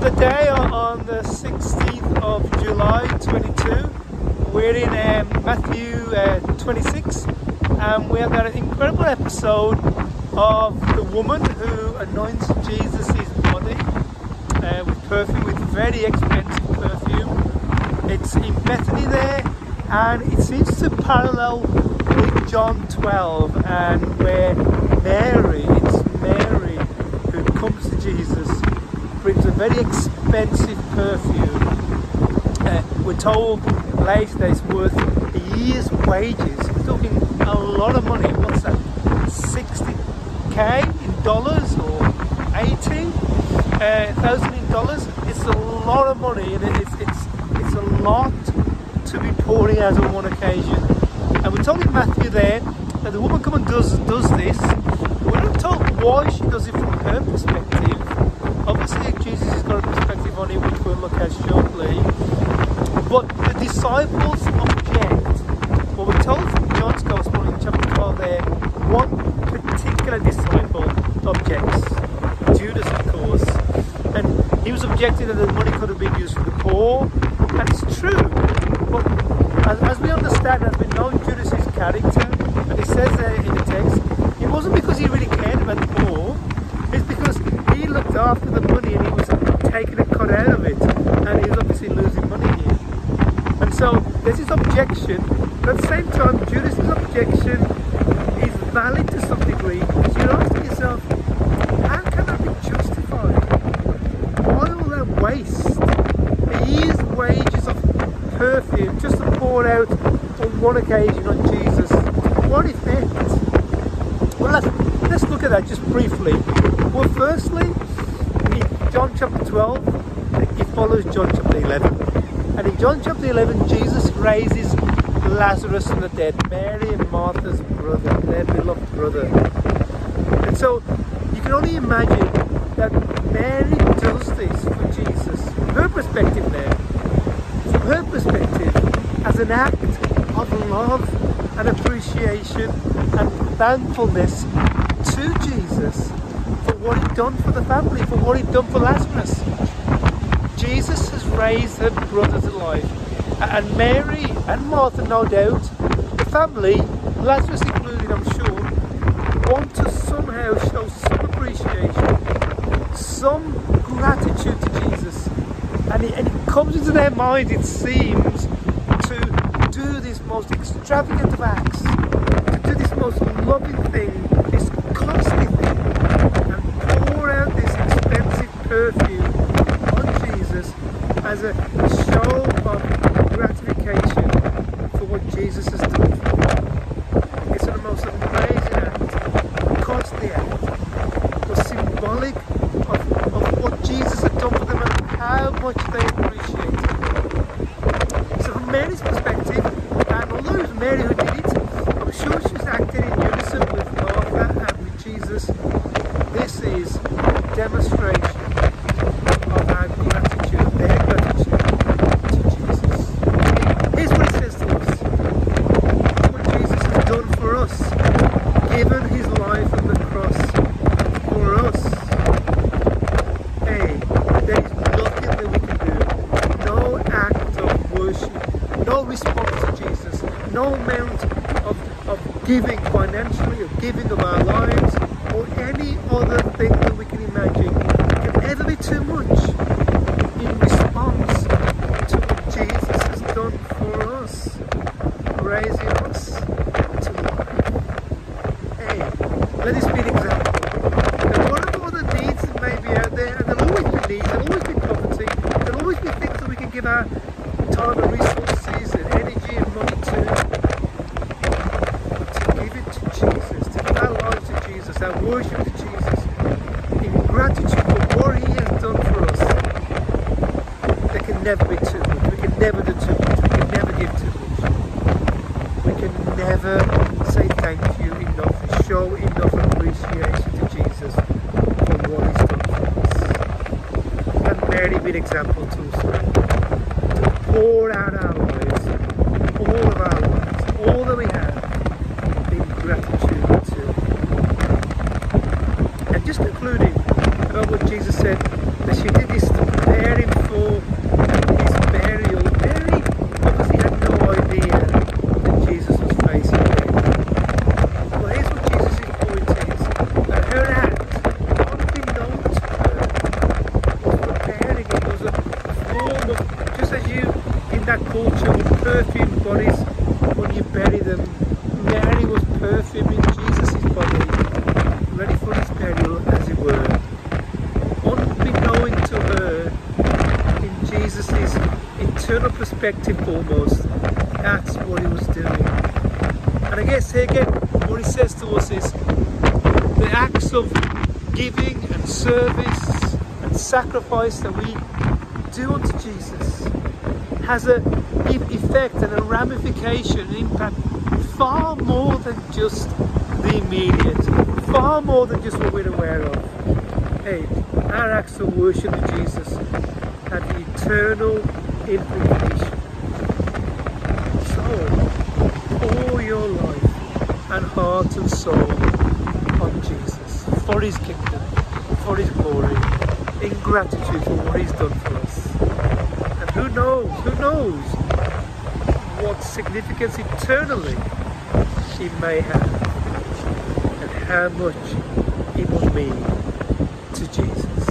today on the 16th of July 22. We're in um, Matthew uh, 26 and we have got an incredible episode of the woman who anoints Jesus' body uh, with perfume, with very expensive perfume. It's in Bethany there and it seems to parallel with John 12 and where Mary, it's Mary who comes to Jesus, brings a very expensive perfume. Uh, we're told later that it's worth a year's wages. We're talking a lot of money. What's that? 60k in dollars or 80 uh, thousand in dollars? It's a lot of money and it's, it's, it's a lot to be pouring out on one occasion. And we're told in Matthew there that the woman comes and does, does this. We're not told why she does it from her perspective. Obviously, Jesus has got a perspective on it, which we'll look at shortly. But the disciples object. Well, we're told from John's Gospel in chapter 12 there, one particular disciple objects. Judas, of course. And he was objecting that the money could have been used for the poor. And it's true. But as, as we understand, as we know Judas's character, and it says there in the text, it wasn't because he really cared about the poor, it's because he looked after the money and he was taking a cut out of it. And he was obviously losing money here. And so there's this objection, but at the same time, Judas's objection is valid to some degree. So you're asking yourself, how can that be justified? Why all that waste? Year's wages of perfume just to pour out on one occasion on Jesus. What effect? Well, let's, let's look at that just briefly. Well, firstly, in John chapter 12, it follows John chapter 11. And in John chapter 11, Jesus raises Lazarus from the dead, Mary and Martha's brother, their beloved brother. And so you can only imagine that Mary does this for Jesus, from her perspective now, from her perspective, as an act of love and appreciation and thankfulness to Jesus for what he'd done for the family, for what he'd done for Lazarus. Jesus has raised her brother to life. And Mary and Martha, no doubt, the family, Lazarus included, I'm sure, want to somehow show some appreciation, some gratitude to Jesus. And it, and it comes into their mind, it seems, to do this most extravagant of acts, to do this most loving thing, this costly thing, and pour out this expensive perfume on Jesus as a show of gratification for what Jesus has done for them. It's the most amazing act, costly act, was symbolic of, of what Jesus had done for them and how much they appreciate it. So from Mary's perspective, and although it was Mary who did it, I'm sure she's acting in unison with Martha and with Jesus. This is demonstration of our gratitude, their gratitude to Jesus. Here's what it says to us. What Jesus has done for us, given his life on the cross for us. Hey, there is nothing that we can do. No act of worship, no response to Jesus, no amount of, of giving financially or giving of our lives or any other thing that we can imagine can ever be too much in response to what Jesus has done for us, raising us to life. Hey, let this be an example. That whatever other needs that may be out there, and there'll always be needs, there'll always be poverty, there'll always be things that we can give our time and resources and energy and money to, but to give it to Jesus, to give our lives our worship Jesus, in gratitude for what He has done for us, there can never be too much. We can never do too much. We can never give too much. We can never say thank you enough and show enough appreciation to Jesus for what He's done for us. And Mary be an example to us. To pour out our in that culture with perfumed bodies when you bury them. Mary was perfuming Jesus' body, ready for his burial, as it were. Unbeknown to her, in Jesus' internal perspective almost, that's what he was doing. And I guess here again, what he says to us is the acts of giving and service and sacrifice that we do unto Jesus has a effect and a ramification, an impact far more than just the immediate, far more than just what we're aware of. Hey, our acts of worship to Jesus have eternal implication. So, all your life and heart and soul on Jesus for his kingdom, for his glory, in gratitude for what he's done for us. Who knows, who knows what significance eternally it may have and how much it will mean to Jesus.